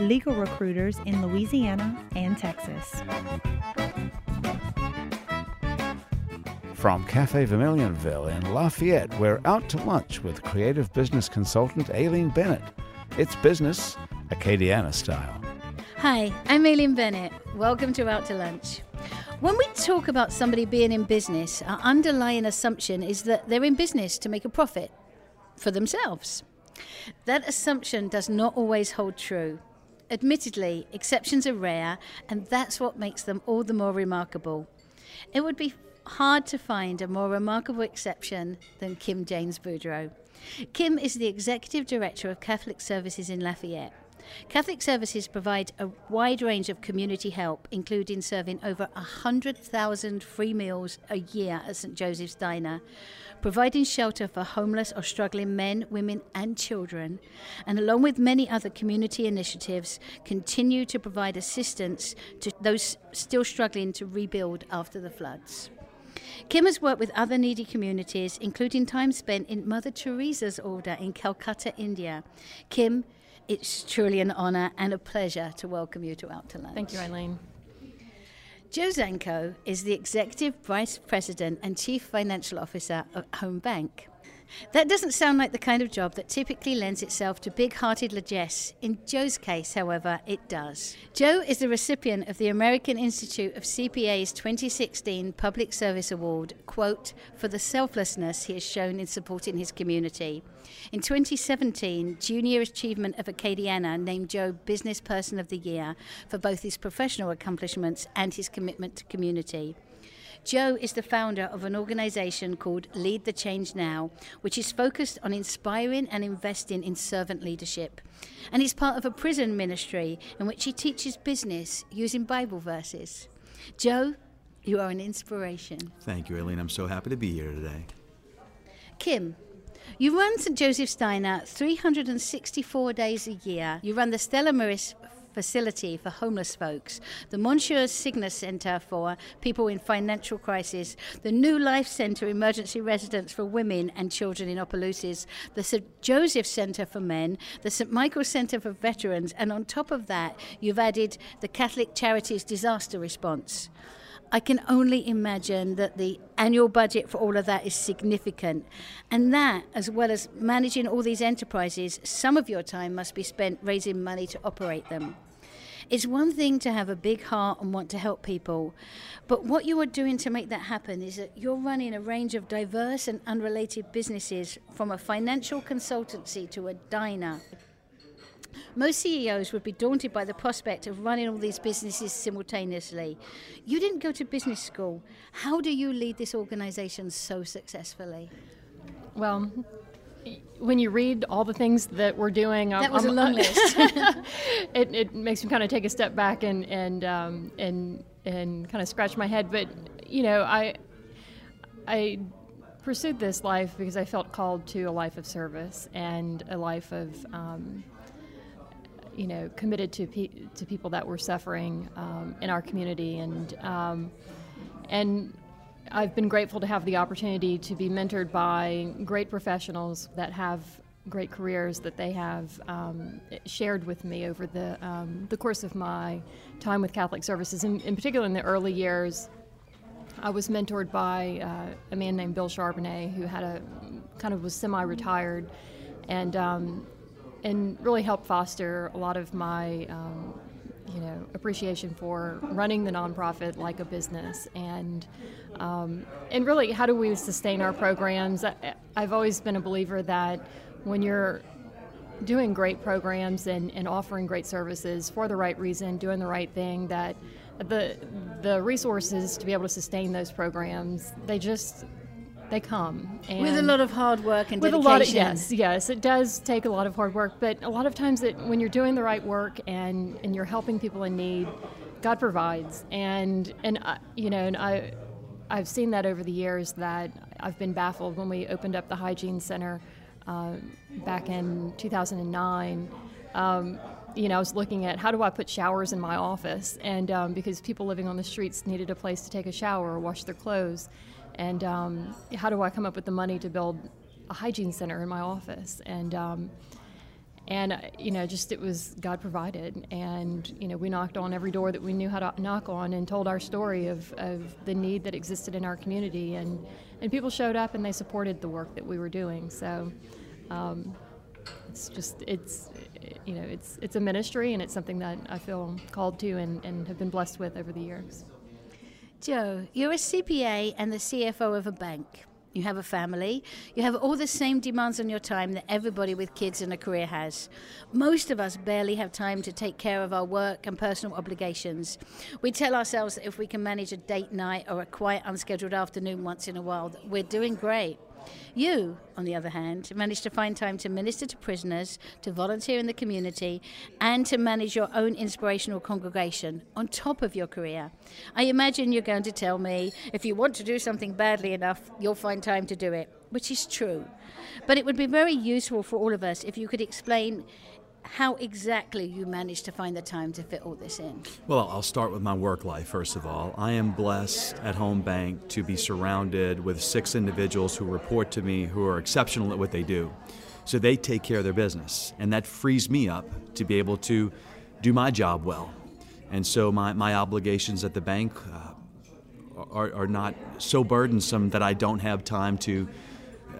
legal recruiters in Louisiana and Texas. From Cafe Vermilionville in Lafayette, we're out to lunch with creative business consultant Aileen Bennett. It's business, Acadiana style. Hi, I'm Aileen Bennett. Welcome to Out to Lunch. When we talk about somebody being in business, our underlying assumption is that they're in business to make a profit for themselves. That assumption does not always hold true. Admittedly, exceptions are rare, and that's what makes them all the more remarkable. It would be hard to find a more remarkable exception than Kim James Boudreaux. Kim is the Executive Director of Catholic Services in Lafayette. Catholic Services provide a wide range of community help, including serving over 100,000 free meals a year at St. Joseph's Diner, providing shelter for homeless or struggling men, women, and children, and along with many other community initiatives, continue to provide assistance to those still struggling to rebuild after the floods. Kim has worked with other needy communities, including time spent in Mother Teresa's order in Calcutta, India. Kim, it's truly an honour and a pleasure to welcome you to Out to Lunch. Thank you, Aileen. Joe Zanco is the Executive Vice President and Chief Financial Officer of Home Bank. That doesn't sound like the kind of job that typically lends itself to big hearted largesse. In Joe's case, however, it does. Joe is the recipient of the American Institute of CPA's 2016 Public Service Award, quote, for the selflessness he has shown in supporting his community. In 2017, Junior Achievement of Acadiana named Joe Business Person of the Year for both his professional accomplishments and his commitment to community. Joe is the founder of an organization called Lead the Change Now, which is focused on inspiring and investing in servant leadership. And he's part of a prison ministry in which he teaches business using Bible verses. Joe, you are an inspiration. Thank you, Aileen. I'm so happy to be here today. Kim, you run St. Joseph's Diner 364 days a year. You run the Stella Maris facility for homeless folks, the Monsignor Sigur Centre for people in financial crisis, the New Life Centre emergency residence for women and children in Opelousas, the St Joseph Centre for men, the St Michael Centre for veterans, and on top of that, you've added the Catholic Charities Disaster Response. I can only imagine that the annual budget for all of that is significant. And that, as well as managing all these enterprises, some of your time must be spent raising money to operate them. It's one thing to have a big heart and want to help people, but what you are doing to make that happen is that you're running a range of diverse and unrelated businesses from a financial consultancy to a diner. Most CEOs would be daunted by the prospect of running all these businesses simultaneously. You didn't go to business school. How do you lead this organization so successfully? Well, when you read all the things that we're doing, that was I'm, a long list. it, it, makes me kind of take a step back and and um, and and kind of scratch my head. But you know, I I pursued this life because I felt called to a life of service and a life of um, you know committed to pe- to people that were suffering um, in our community and um, and I've been grateful to have the opportunity to be mentored by great professionals that have great careers that they have um, shared with me over the, um, the course of my time with Catholic Services. In, in particular, in the early years, I was mentored by uh, a man named Bill Charbonnet who had a kind of was semi-retired, and um, and really helped foster a lot of my um, you know appreciation for running the nonprofit like a business. And um, and really how do we sustain our programs? I, have always been a believer that when you're doing great programs and, and offering great services for the right reason doing the right thing that the the resources to be able to sustain those programs they just they come and with a lot of hard work and with dedication. a lot of yes yes it does take a lot of hard work but a lot of times that when you're doing the right work and and you're helping people in need God provides, and and I, you know, and I I've seen that over the years that I've been baffled when we opened up the hygiene center uh, back in 2009. Um, you know, I was looking at how do I put showers in my office, and um, because people living on the streets needed a place to take a shower or wash their clothes, and um, how do I come up with the money to build a hygiene center in my office? And um, and uh, you know, just it was God provided, and you know, we knocked on every door that we knew how to knock on, and told our story of, of the need that existed in our community, and and people showed up and they supported the work that we were doing. So. Um, it's just it's you know it's it's a ministry and it's something that I feel called to and, and have been blessed with over the years. Joe, you're a CPA and the CFO of a bank. You have a family. You have all the same demands on your time that everybody with kids and a career has. Most of us barely have time to take care of our work and personal obligations. We tell ourselves that if we can manage a date night or a quiet, unscheduled afternoon once in a while, that we're doing great. You, on the other hand, managed to find time to minister to prisoners, to volunteer in the community, and to manage your own inspirational congregation on top of your career. I imagine you're going to tell me if you want to do something badly enough, you'll find time to do it, which is true. But it would be very useful for all of us if you could explain how exactly you managed to find the time to fit all this in. Well, I'll start with my work life first of all. I am blessed at Home Bank to be surrounded with six individuals who report to me who are exceptional at what they do. So they take care of their business, and that frees me up to be able to do my job well. And so my, my obligations at the bank uh, are, are not so burdensome that I don't have time to.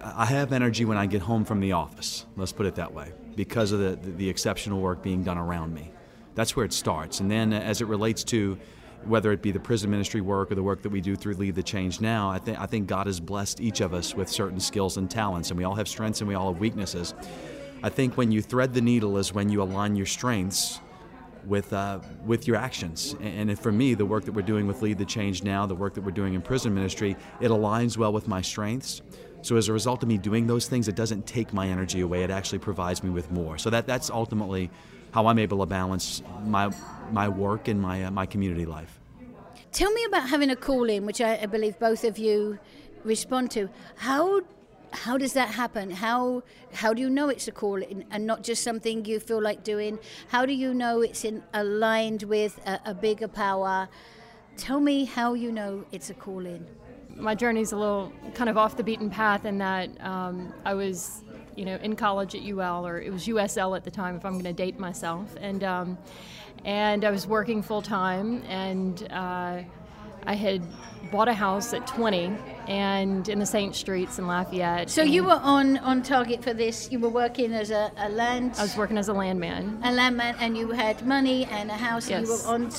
I have energy when I get home from the office, let's put it that way because of the, the exceptional work being done around me. That's where it starts. And then as it relates to whether it be the prison ministry work or the work that we do through Lead the Change Now, I, th- I think God has blessed each of us with certain skills and talents, and we all have strengths and we all have weaknesses. I think when you thread the needle is when you align your strengths with uh, with your actions. And for me, the work that we're doing with Lead the Change Now, the work that we're doing in prison ministry, it aligns well with my strengths. So as a result of me doing those things, it doesn't take my energy away. It actually provides me with more. So that that's ultimately how I'm able to balance my my work and my uh, my community life. Tell me about having a call in, which I, I believe both of you respond to. How how does that happen? How how do you know it's a call in and not just something you feel like doing? How do you know it's in aligned with a, a bigger power? Tell me how you know it's a call in my journey's a little kind of off the beaten path in that um, I was, you know, in college at UL or it was USL at the time, if I'm going to date myself, and um, and I was working full time, and uh, I had bought a house at 20 and in the St. Streets in Lafayette. So you were on on target for this. You were working as a, a land. I was working as a landman. A landman, and you had money and a house. Yes. And you were on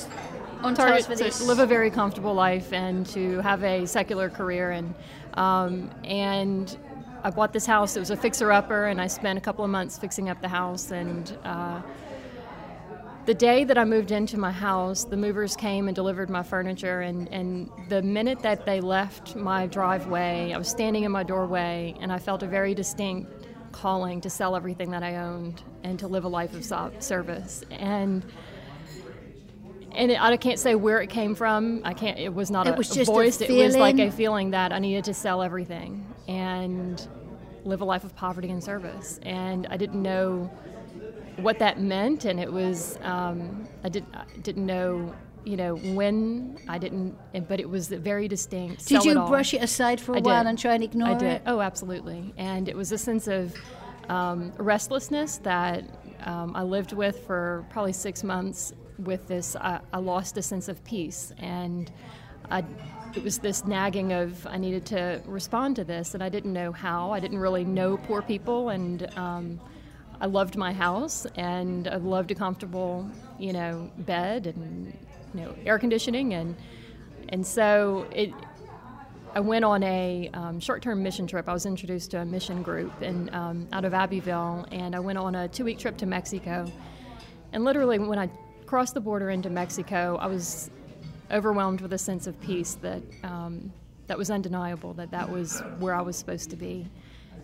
on target to live a very comfortable life and to have a secular career and um, and I bought this house. It was a fixer upper, and I spent a couple of months fixing up the house. And uh, the day that I moved into my house, the movers came and delivered my furniture. And, and the minute that they left my driveway, I was standing in my doorway, and I felt a very distinct calling to sell everything that I owned and to live a life of service. And and it, I can't say where it came from. I can't. It was not it a, was just voice. A it was like a feeling that I needed to sell everything and live a life of poverty and service. And I didn't know what that meant, and it was um, I didn't I didn't know you know when I didn't, but it was very distinct. Did you it brush it aside for a I while did. and try and ignore I it? Oh, absolutely. And it was a sense of um, restlessness that um, I lived with for probably six months with this, I, I lost a sense of peace. And I, it was this nagging of I needed to respond to this, and I didn't know how. I didn't really know poor people, and um, I loved my house, and I loved a comfortable, you know, bed and you know air conditioning, and and so it. I went on a um, short-term mission trip. I was introduced to a mission group in, um, out of Abbeville, and I went on a two-week trip to Mexico. And literally, when I crossed the border into Mexico, I was overwhelmed with a sense of peace that um, that was undeniable. That that was where I was supposed to be,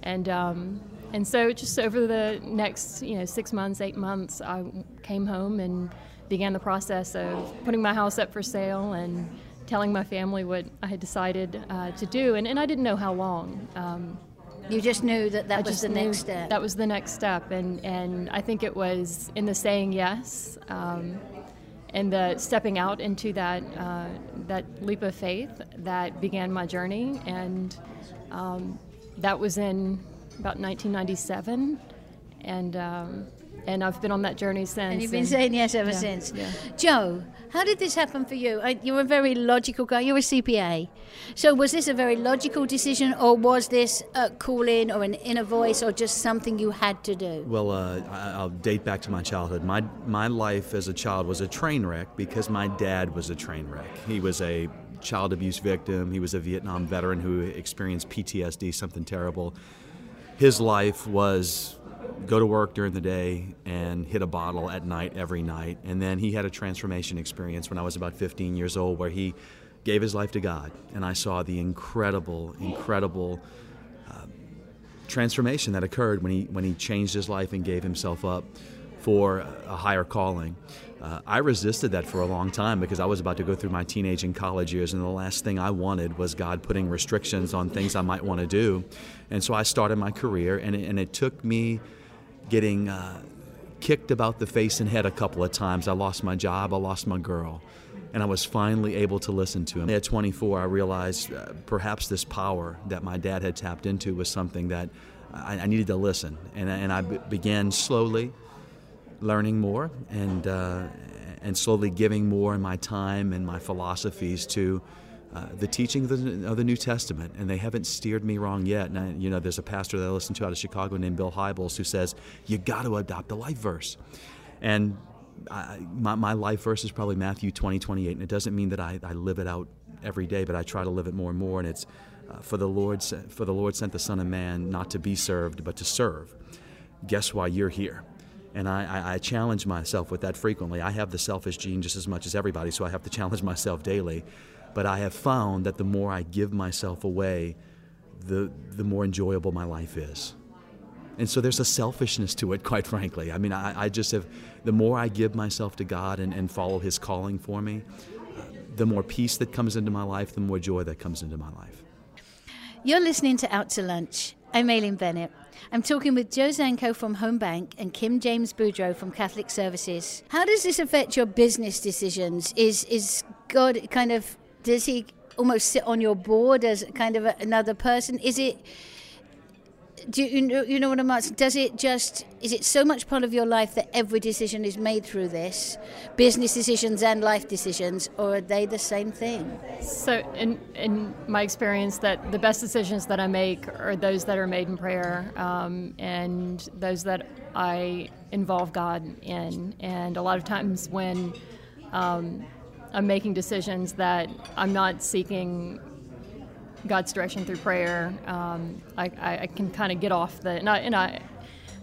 and um, and so just over the next you know six months, eight months, I came home and began the process of putting my house up for sale and telling my family what I had decided uh, to do. And, and I didn't know how long. Um, you just knew that that I was the next step. That was the next step, and and I think it was in the saying yes, um, and the stepping out into that uh, that leap of faith that began my journey, and um, that was in about 1997, and. Um, and I've been on that journey since. And you've been and, saying yes ever yeah, since. Yeah. Joe, how did this happen for you? You're a very logical guy. You're a CPA. So was this a very logical decision, or was this a call in or an inner voice, or just something you had to do? Well, uh, I'll date back to my childhood. My, my life as a child was a train wreck because my dad was a train wreck. He was a child abuse victim, he was a Vietnam veteran who experienced PTSD, something terrible. His life was go to work during the day and hit a bottle at night every night. And then he had a transformation experience when I was about 15 years old where he gave his life to God. And I saw the incredible, incredible uh, transformation that occurred when he, when he changed his life and gave himself up for a higher calling. Uh, I resisted that for a long time because I was about to go through my teenage and college years, and the last thing I wanted was God putting restrictions on things I might want to do. And so I started my career, and it, and it took me getting uh, kicked about the face and head a couple of times. I lost my job, I lost my girl, and I was finally able to listen to him. At 24, I realized uh, perhaps this power that my dad had tapped into was something that I, I needed to listen, and, and I b- began slowly learning more and uh, and slowly giving more in my time and my philosophies to uh, the teaching of the, of the, New Testament, and they haven't steered me wrong yet. And I, you know, there's a pastor that I listen to out of Chicago named Bill Hybels who says you got to adopt the life verse, and I, my, my life verse is probably Matthew 20, 28, and it doesn't mean that I, I live it out every day, but I try to live it more and more. And it's uh, for the Lord, for the Lord sent the Son of Man not to be served, but to serve. Guess why you're here? And I, I, challenge myself with that frequently. I have the selfish gene just as much as everybody, so I have to challenge myself daily. But I have found that the more I give myself away, the, the more enjoyable my life is. And so there's a selfishness to it, quite frankly. I mean, I, I just have, the more I give myself to God and, and follow His calling for me, uh, the more peace that comes into my life, the more joy that comes into my life. You're listening to Out to Lunch. I'm Aileen Bennett. I'm talking with Joe Zanco from Home Bank and Kim James Boudreaux from Catholic Services. How does this affect your business decisions? Is is God kind of does he almost sit on your board as kind of a, another person? Is it? Do you know, you know what I'm asking? Does it just is it so much part of your life that every decision is made through this, business decisions and life decisions, or are they the same thing? So, in in my experience, that the best decisions that I make are those that are made in prayer, um, and those that I involve God in. And a lot of times when um, I'm making decisions that I'm not seeking God's direction through prayer. Um, I, I, can kind of get off the and I, and I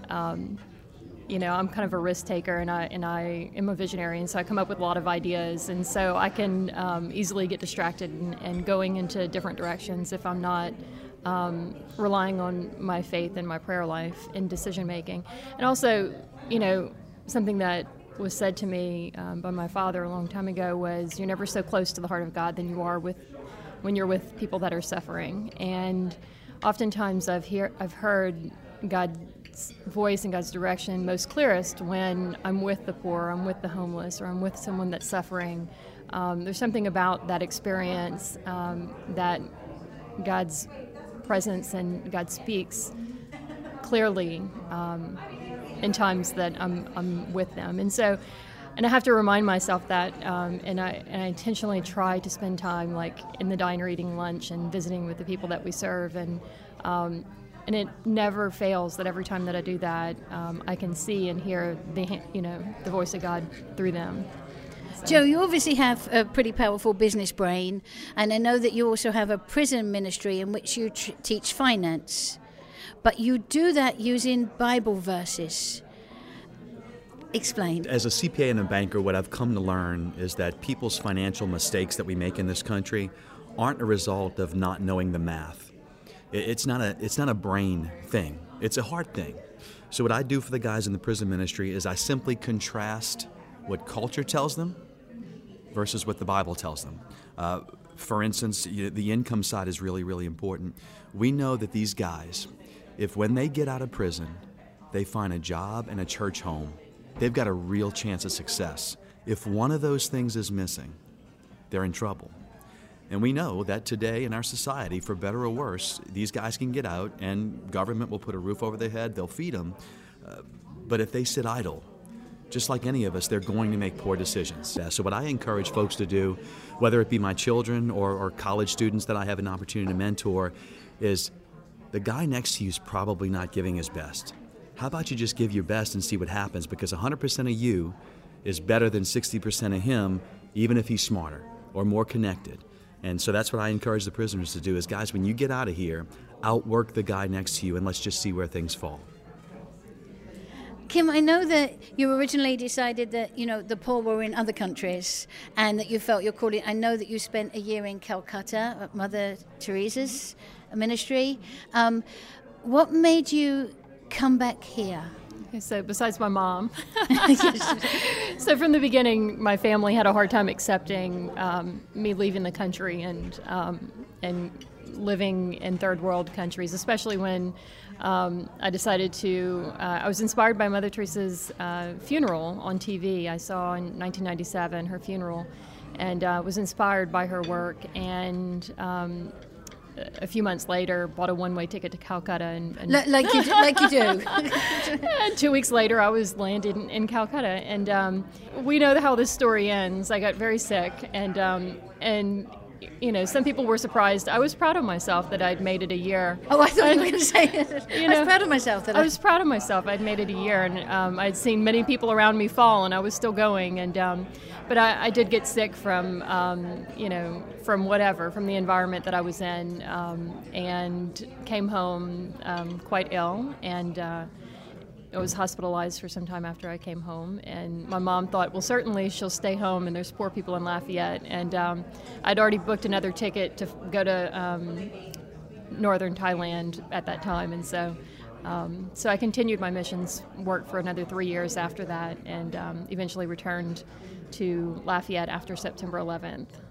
um, you know, I'm kind of a risk taker and I and I am a visionary, and so I come up with a lot of ideas, and so I can um, easily get distracted and, and, going into different directions if I'm not um, relying on my faith and my prayer life in decision making, and also, you know, something that was said to me um, by my father a long time ago was you're never so close to the heart of God than you are with when you're with people that are suffering. And oftentimes I've hear I've heard God's voice and God's direction most clearest when I'm with the poor, I'm with the homeless, or I'm with someone that's suffering. Um, there's something about that experience um, that God's presence and God speaks clearly um, in times that I'm, I'm with them. And so, and I have to remind myself that, um, and, I, and I intentionally try to spend time like in the diner eating lunch and visiting with the people that we serve. And, um, and it never fails that every time that I do that, um, I can see and hear the, you know, the voice of God through them. So. Joe, you obviously have a pretty powerful business brain, and I know that you also have a prison ministry in which you tr- teach finance. But you do that using Bible verses. Explain. As a CPA and a banker, what I've come to learn is that people's financial mistakes that we make in this country aren't a result of not knowing the math. It's not a, it's not a brain thing, it's a heart thing. So, what I do for the guys in the prison ministry is I simply contrast what culture tells them versus what the Bible tells them. Uh, for instance, the income side is really, really important. We know that these guys, if when they get out of prison, they find a job and a church home, they've got a real chance of success. If one of those things is missing, they're in trouble. And we know that today in our society, for better or worse, these guys can get out and government will put a roof over their head, they'll feed them. Uh, but if they sit idle, just like any of us, they're going to make poor decisions. So, what I encourage folks to do, whether it be my children or, or college students that I have an opportunity to mentor, is the guy next to you is probably not giving his best. How about you just give your best and see what happens? Because 100% of you is better than 60% of him, even if he's smarter or more connected. And so that's what I encourage the prisoners to do is guys, when you get out of here, outwork the guy next to you and let's just see where things fall. Kim, I know that you originally decided that you know the poor were in other countries, and that you felt your calling. I know that you spent a year in Calcutta at Mother Teresa's ministry. Um, what made you come back here? So besides my mom, so from the beginning, my family had a hard time accepting um, me leaving the country and um, and living in third world countries, especially when um, I decided to. Uh, I was inspired by Mother Teresa's uh, funeral on TV. I saw in 1997 her funeral, and uh, was inspired by her work. And um, a few months later, bought a one-way ticket to Calcutta, and, and like you do, like you do. and two weeks later, I was landed in, in Calcutta, and um, we know how this story ends. I got very sick, and um, and you know, some people were surprised. I was proud of myself that I'd made it a year. Oh, I thought you were going to say, you know, I was proud of myself that I, I was proud of myself. I'd made it a year, and um, I'd seen many people around me fall, and I was still going. And um, but I, I, did get sick from, um, you know, from whatever, from the environment that I was in, um, and came home um, quite ill, and. Uh, I was hospitalized for some time after I came home, and my mom thought, well, certainly she'll stay home, and there's poor people in Lafayette. And um, I'd already booked another ticket to go to um, northern Thailand at that time, and so. Um, so I continued my missions work for another three years after that, and um, eventually returned to Lafayette after September 11th, um,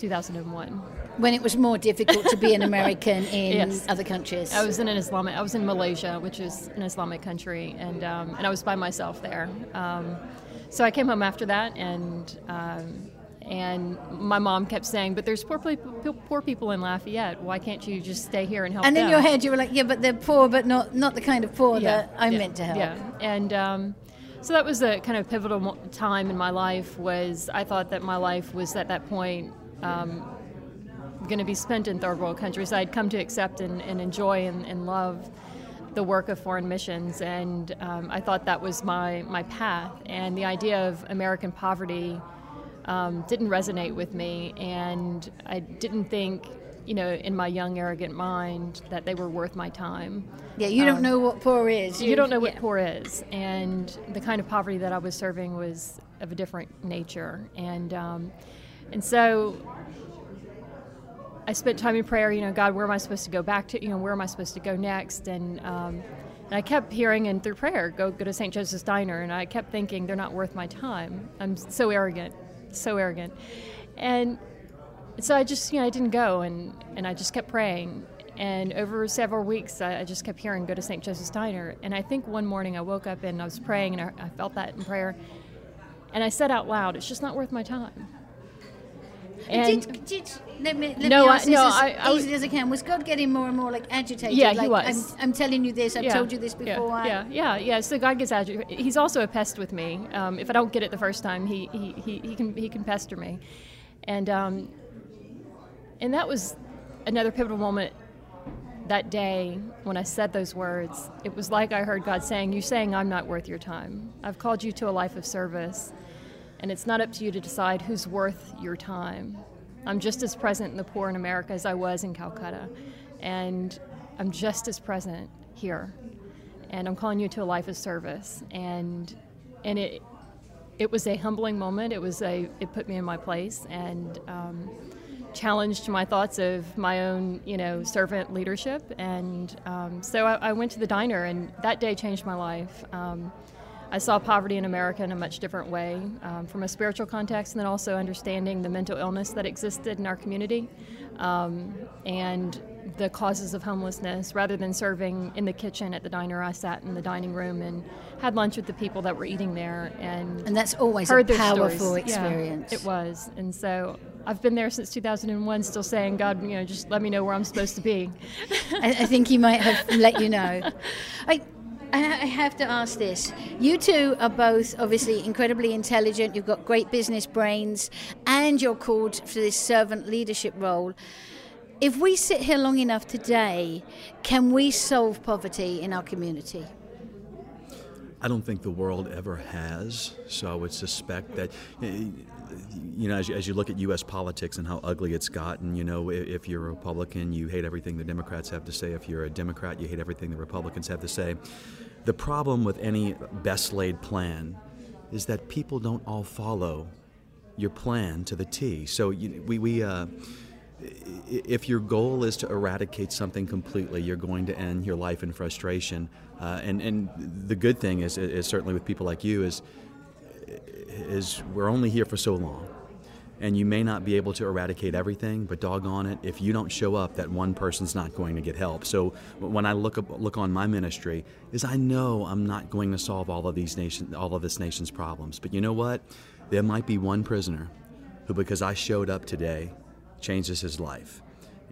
2001 when it was more difficult to be an American in yes. other countries. I was in an Islamic. I was in Malaysia, which is an Islamic country, and um, and I was by myself there. Um, so I came home after that, and um, and my mom kept saying, "But there's poor people, poor people in Lafayette. Why can't you just stay here and help?" And in them? your head, you were like, "Yeah, but they're poor, but not not the kind of poor yeah, that I'm yeah, meant to help." Yeah, and. Um, so that was a kind of pivotal time in my life. Was I thought that my life was at that point um, going to be spent in third world countries. I'd come to accept and, and enjoy and, and, love the work of foreign missions, and um, I thought that was my, my path. And the idea of American poverty um, didn't resonate with me, and I didn't think, you know, in my young, arrogant mind, that they were worth my time. Yeah, you don't um, know what poor is. You, you don't know what yeah. poor is, and the kind of poverty that I was serving was of a different nature, and um, and so I spent time in prayer. You know, God, where am I supposed to go back to? You know, where am I supposed to go next? And um, and I kept hearing and through prayer, go go to St. Joseph's Diner. And I kept thinking they're not worth my time. I'm so arrogant, so arrogant. And so I just, you know, I didn't go, and and I just kept praying. And over several weeks, I, I just kept hearing, go to St. Joseph's Diner. And I think one morning I woke up and I was praying, and I, I felt that in prayer. And I said out loud, it's just not worth my time. And did, did let me let no, me ask I, no, as I, easily as I can. Was God getting more and more like agitated? Yeah, like, he was. I'm, I'm, telling you this. I've yeah, told you this before. Yeah, yeah, yeah, yeah. So God gets agitated. He's also a pest with me. Um, if I don't get it the first time, he, he, he, he can he can pester me, and um, and that was another pivotal moment that day when I said those words. It was like I heard God saying, You're saying I'm not worth your time. I've called you to a life of service." And it's not up to you to decide who's worth your time. I'm just as present in the poor in America as I was in Calcutta, and I'm just as present here. And I'm calling you to a life of service, and and it it was a humbling moment. It was a it put me in my place and um, challenged my thoughts of my own you know servant leadership. And um, so I, I, went to the diner, and that day changed my life. Um, I saw poverty in America in a much different way um, from a spiritual context, and then also understanding the mental illness that existed in our community um, and the causes of homelessness. Rather than serving in the kitchen at the diner, I sat in the dining room and had lunch with the people that were eating there, and and that's always heard a powerful stories. experience. Yeah, it was, and so I've been there since 2001, still saying, God, you know, just let me know where I'm supposed to be. I, I think he might have let you know. I, I have to ask this. You two are both obviously incredibly intelligent, you've got great business brains, and you're called for this servant leadership role. If we sit here long enough today, can we solve poverty in our community? I don't think the world ever has. So I would suspect that, eh, you know, as you, as you look at U.S. politics and how ugly it's gotten, you know, if you're a Republican, you hate everything the Democrats have to say. If you're a Democrat, you hate everything the Republicans have to say. The problem with any best laid plan is that people don't all follow your plan to the T. So you, we, we uh, if your goal is to eradicate something completely, you're going to end your life in frustration. Uh, and, and the good thing is, is certainly with people like you is, is we're only here for so long. And you may not be able to eradicate everything, but doggone it, if you don't show up, that one person's not going to get help. So when I look up, look on my ministry, is I know I'm not going to solve all of these nation, all of this nation's problems. But you know what? There might be one prisoner who, because I showed up today, changes his life.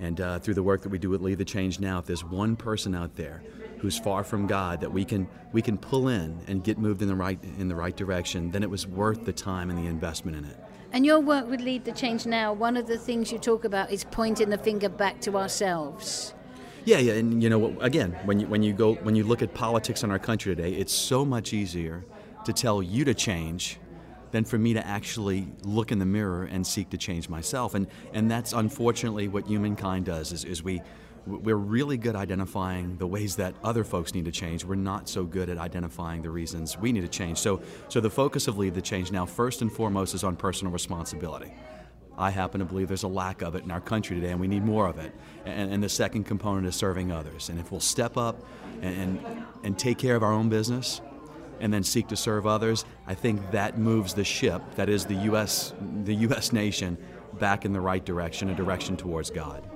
And uh, through the work that we do at Lead the Change Now, if there's one person out there who's far from God that we can we can pull in and get moved in the right in the right direction, then it was worth the time and the investment in it. And your work would Lead the Change Now, one of the things you talk about is pointing the finger back to ourselves. Yeah, yeah, and you know, again, when you when you go when you look at politics in our country today, it's so much easier to tell you to change than for me to actually look in the mirror and seek to change myself. And and that's unfortunately what humankind does is, is we we're really good at identifying the ways that other folks need to change. We're not so good at identifying the reasons we need to change. So so the focus of Lead the Change now first and foremost is on personal responsibility. I happen to believe there's a lack of it in our country today, and we need more of it. And, and the second component is serving others. And if we'll step up and, and, and take care of our own business, and then seek to serve others, I think that moves the ship, that is the U.S. the U.S. nation, back in the right direction, a direction towards God.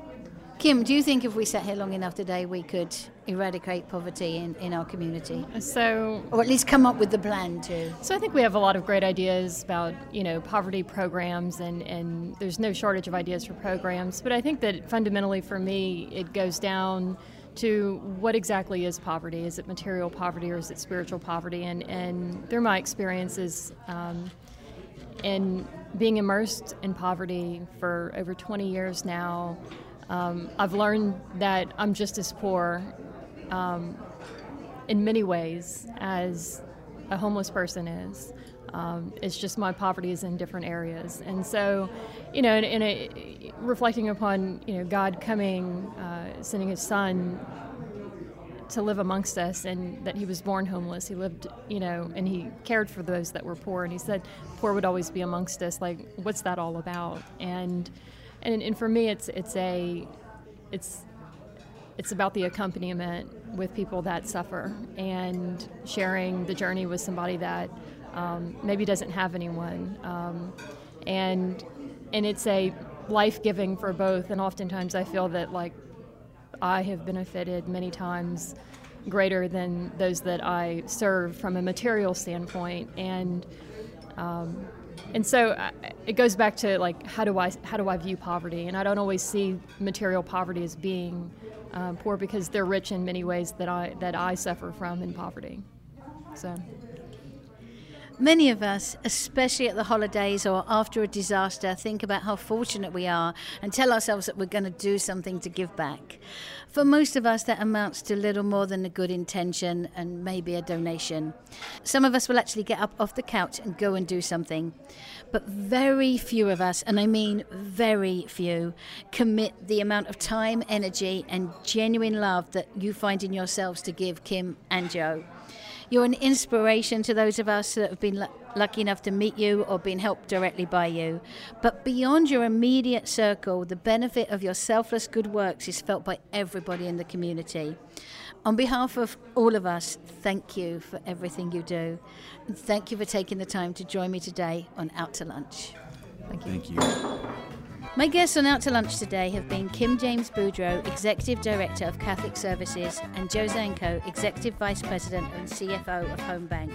Kim, do you think if we sat here long enough today, we could eradicate poverty in, in our community? So, or at least come up with the plan to. So I think we have a lot of great ideas about you know poverty programs, and and there's no shortage of ideas for programs. But I think that fundamentally for me, it goes down to what exactly is poverty? Is it material poverty or is it spiritual poverty? And, and through my experiences um, in being immersed in poverty for over 20 years now, um, I've learned that I'm just as poor um, in many ways as a homeless person is. Um, it's just my poverty is in different areas, and so, you know, in, in a, reflecting upon you know God coming, uh, sending His Son to live amongst us, and that He was born homeless. He lived, you know, and He cared for those that were poor, and He said poor would always be amongst us. Like, what's that all about? And and, and for me, it's it's a it's it's about the accompaniment with people that suffer and sharing the journey with somebody that um, maybe doesn't have anyone. Um, and and it's a life giving for both. And oftentimes I feel that like I have benefited many times greater than those that I serve from a material standpoint. And um, and so uh, it goes back to like how do I how do I view poverty? And I don't always see material poverty as being uh, poor because they're rich in many ways that I that I suffer from in poverty. So. Many of us, especially at the holidays or after a disaster, think about how fortunate we are and tell ourselves that we're going to do something to give back. For most of us, that amounts to little more than a good intention and maybe a donation. Some of us will actually get up off the couch and go and do something. But very few of us, and I mean very few, commit the amount of time, energy, and genuine love that you find in yourselves to give Kim and Joe. You're an inspiration to those of us that have been lucky enough to meet you or been helped directly by you. But beyond your immediate circle, the benefit of your selfless good works is felt by everybody in the community. On behalf of all of us, thank you for everything you do. Thank you for taking the time to join me today on Out to Lunch. Thank you. Thank you. My guests on Out to Lunch today have been Kim James Boudreaux, Executive Director of Catholic Services, and Joe Zanco, Executive Vice President and CFO of Home Bank.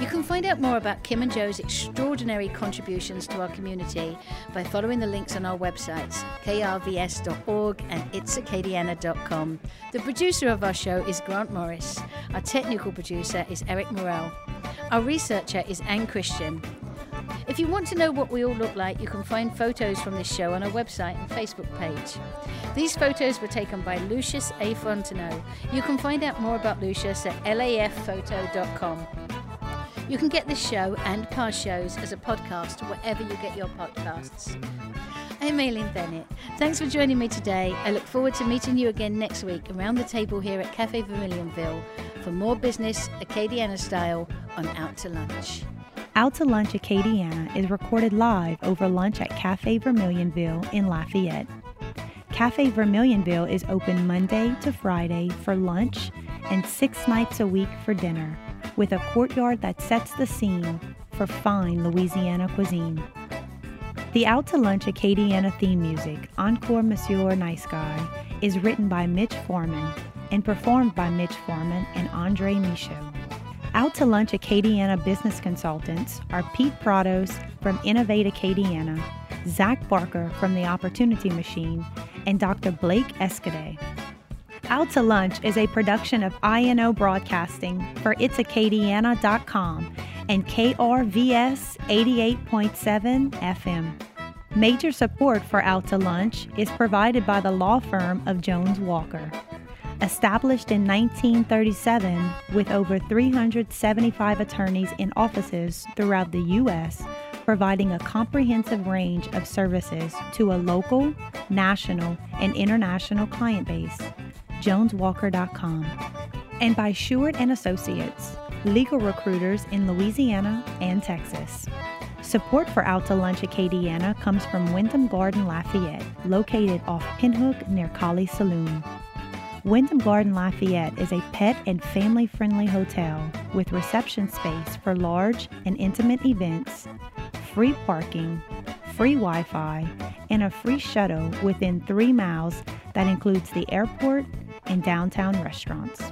You can find out more about Kim and Joe's extraordinary contributions to our community by following the links on our websites, krvs.org and itsacadiana.com. The producer of our show is Grant Morris. Our technical producer is Eric Morel. Our researcher is Anne Christian. If you want to know what we all look like, you can find photos from this show on our website and Facebook page. These photos were taken by Lucius A. Fontenot. You can find out more about Lucius at lafphoto.com. You can get this show and past shows as a podcast wherever you get your podcasts. I'm Aileen Bennett. Thanks for joining me today. I look forward to meeting you again next week around the table here at Cafe Vermilionville for more business Acadiana style on Out to Lunch. Out to Lunch Acadiana is recorded live over lunch at Cafe Vermilionville in Lafayette. Cafe Vermilionville is open Monday to Friday for lunch and six nights a week for dinner, with a courtyard that sets the scene for fine Louisiana cuisine. The Out to Lunch Acadiana theme music, Encore Monsieur Nice Guy, is written by Mitch Foreman and performed by Mitch Foreman and Andre Michaud. Out to Lunch Acadiana business consultants are Pete Prados from Innovate Acadiana, Zach Barker from The Opportunity Machine, and Dr. Blake Escade. Out to Lunch is a production of INO Broadcasting for itsacadiana.com and KRVS 88.7 FM. Major support for Out to Lunch is provided by the law firm of Jones Walker. Established in 1937 with over 375 attorneys in offices throughout the U.S., providing a comprehensive range of services to a local, national, and international client base. JonesWalker.com. And by Sheward and Associates, legal recruiters in Louisiana and Texas. Support for Out to Lunch Acadiana comes from Wyndham Garden Lafayette, located off Pinhook near Kaliste Saloom. Wyndham Garden Lafayette is a pet and family friendly hotel with reception space for large and intimate events, free parking, free Wi Fi, and a free shuttle within three miles that includes the airport and downtown restaurants.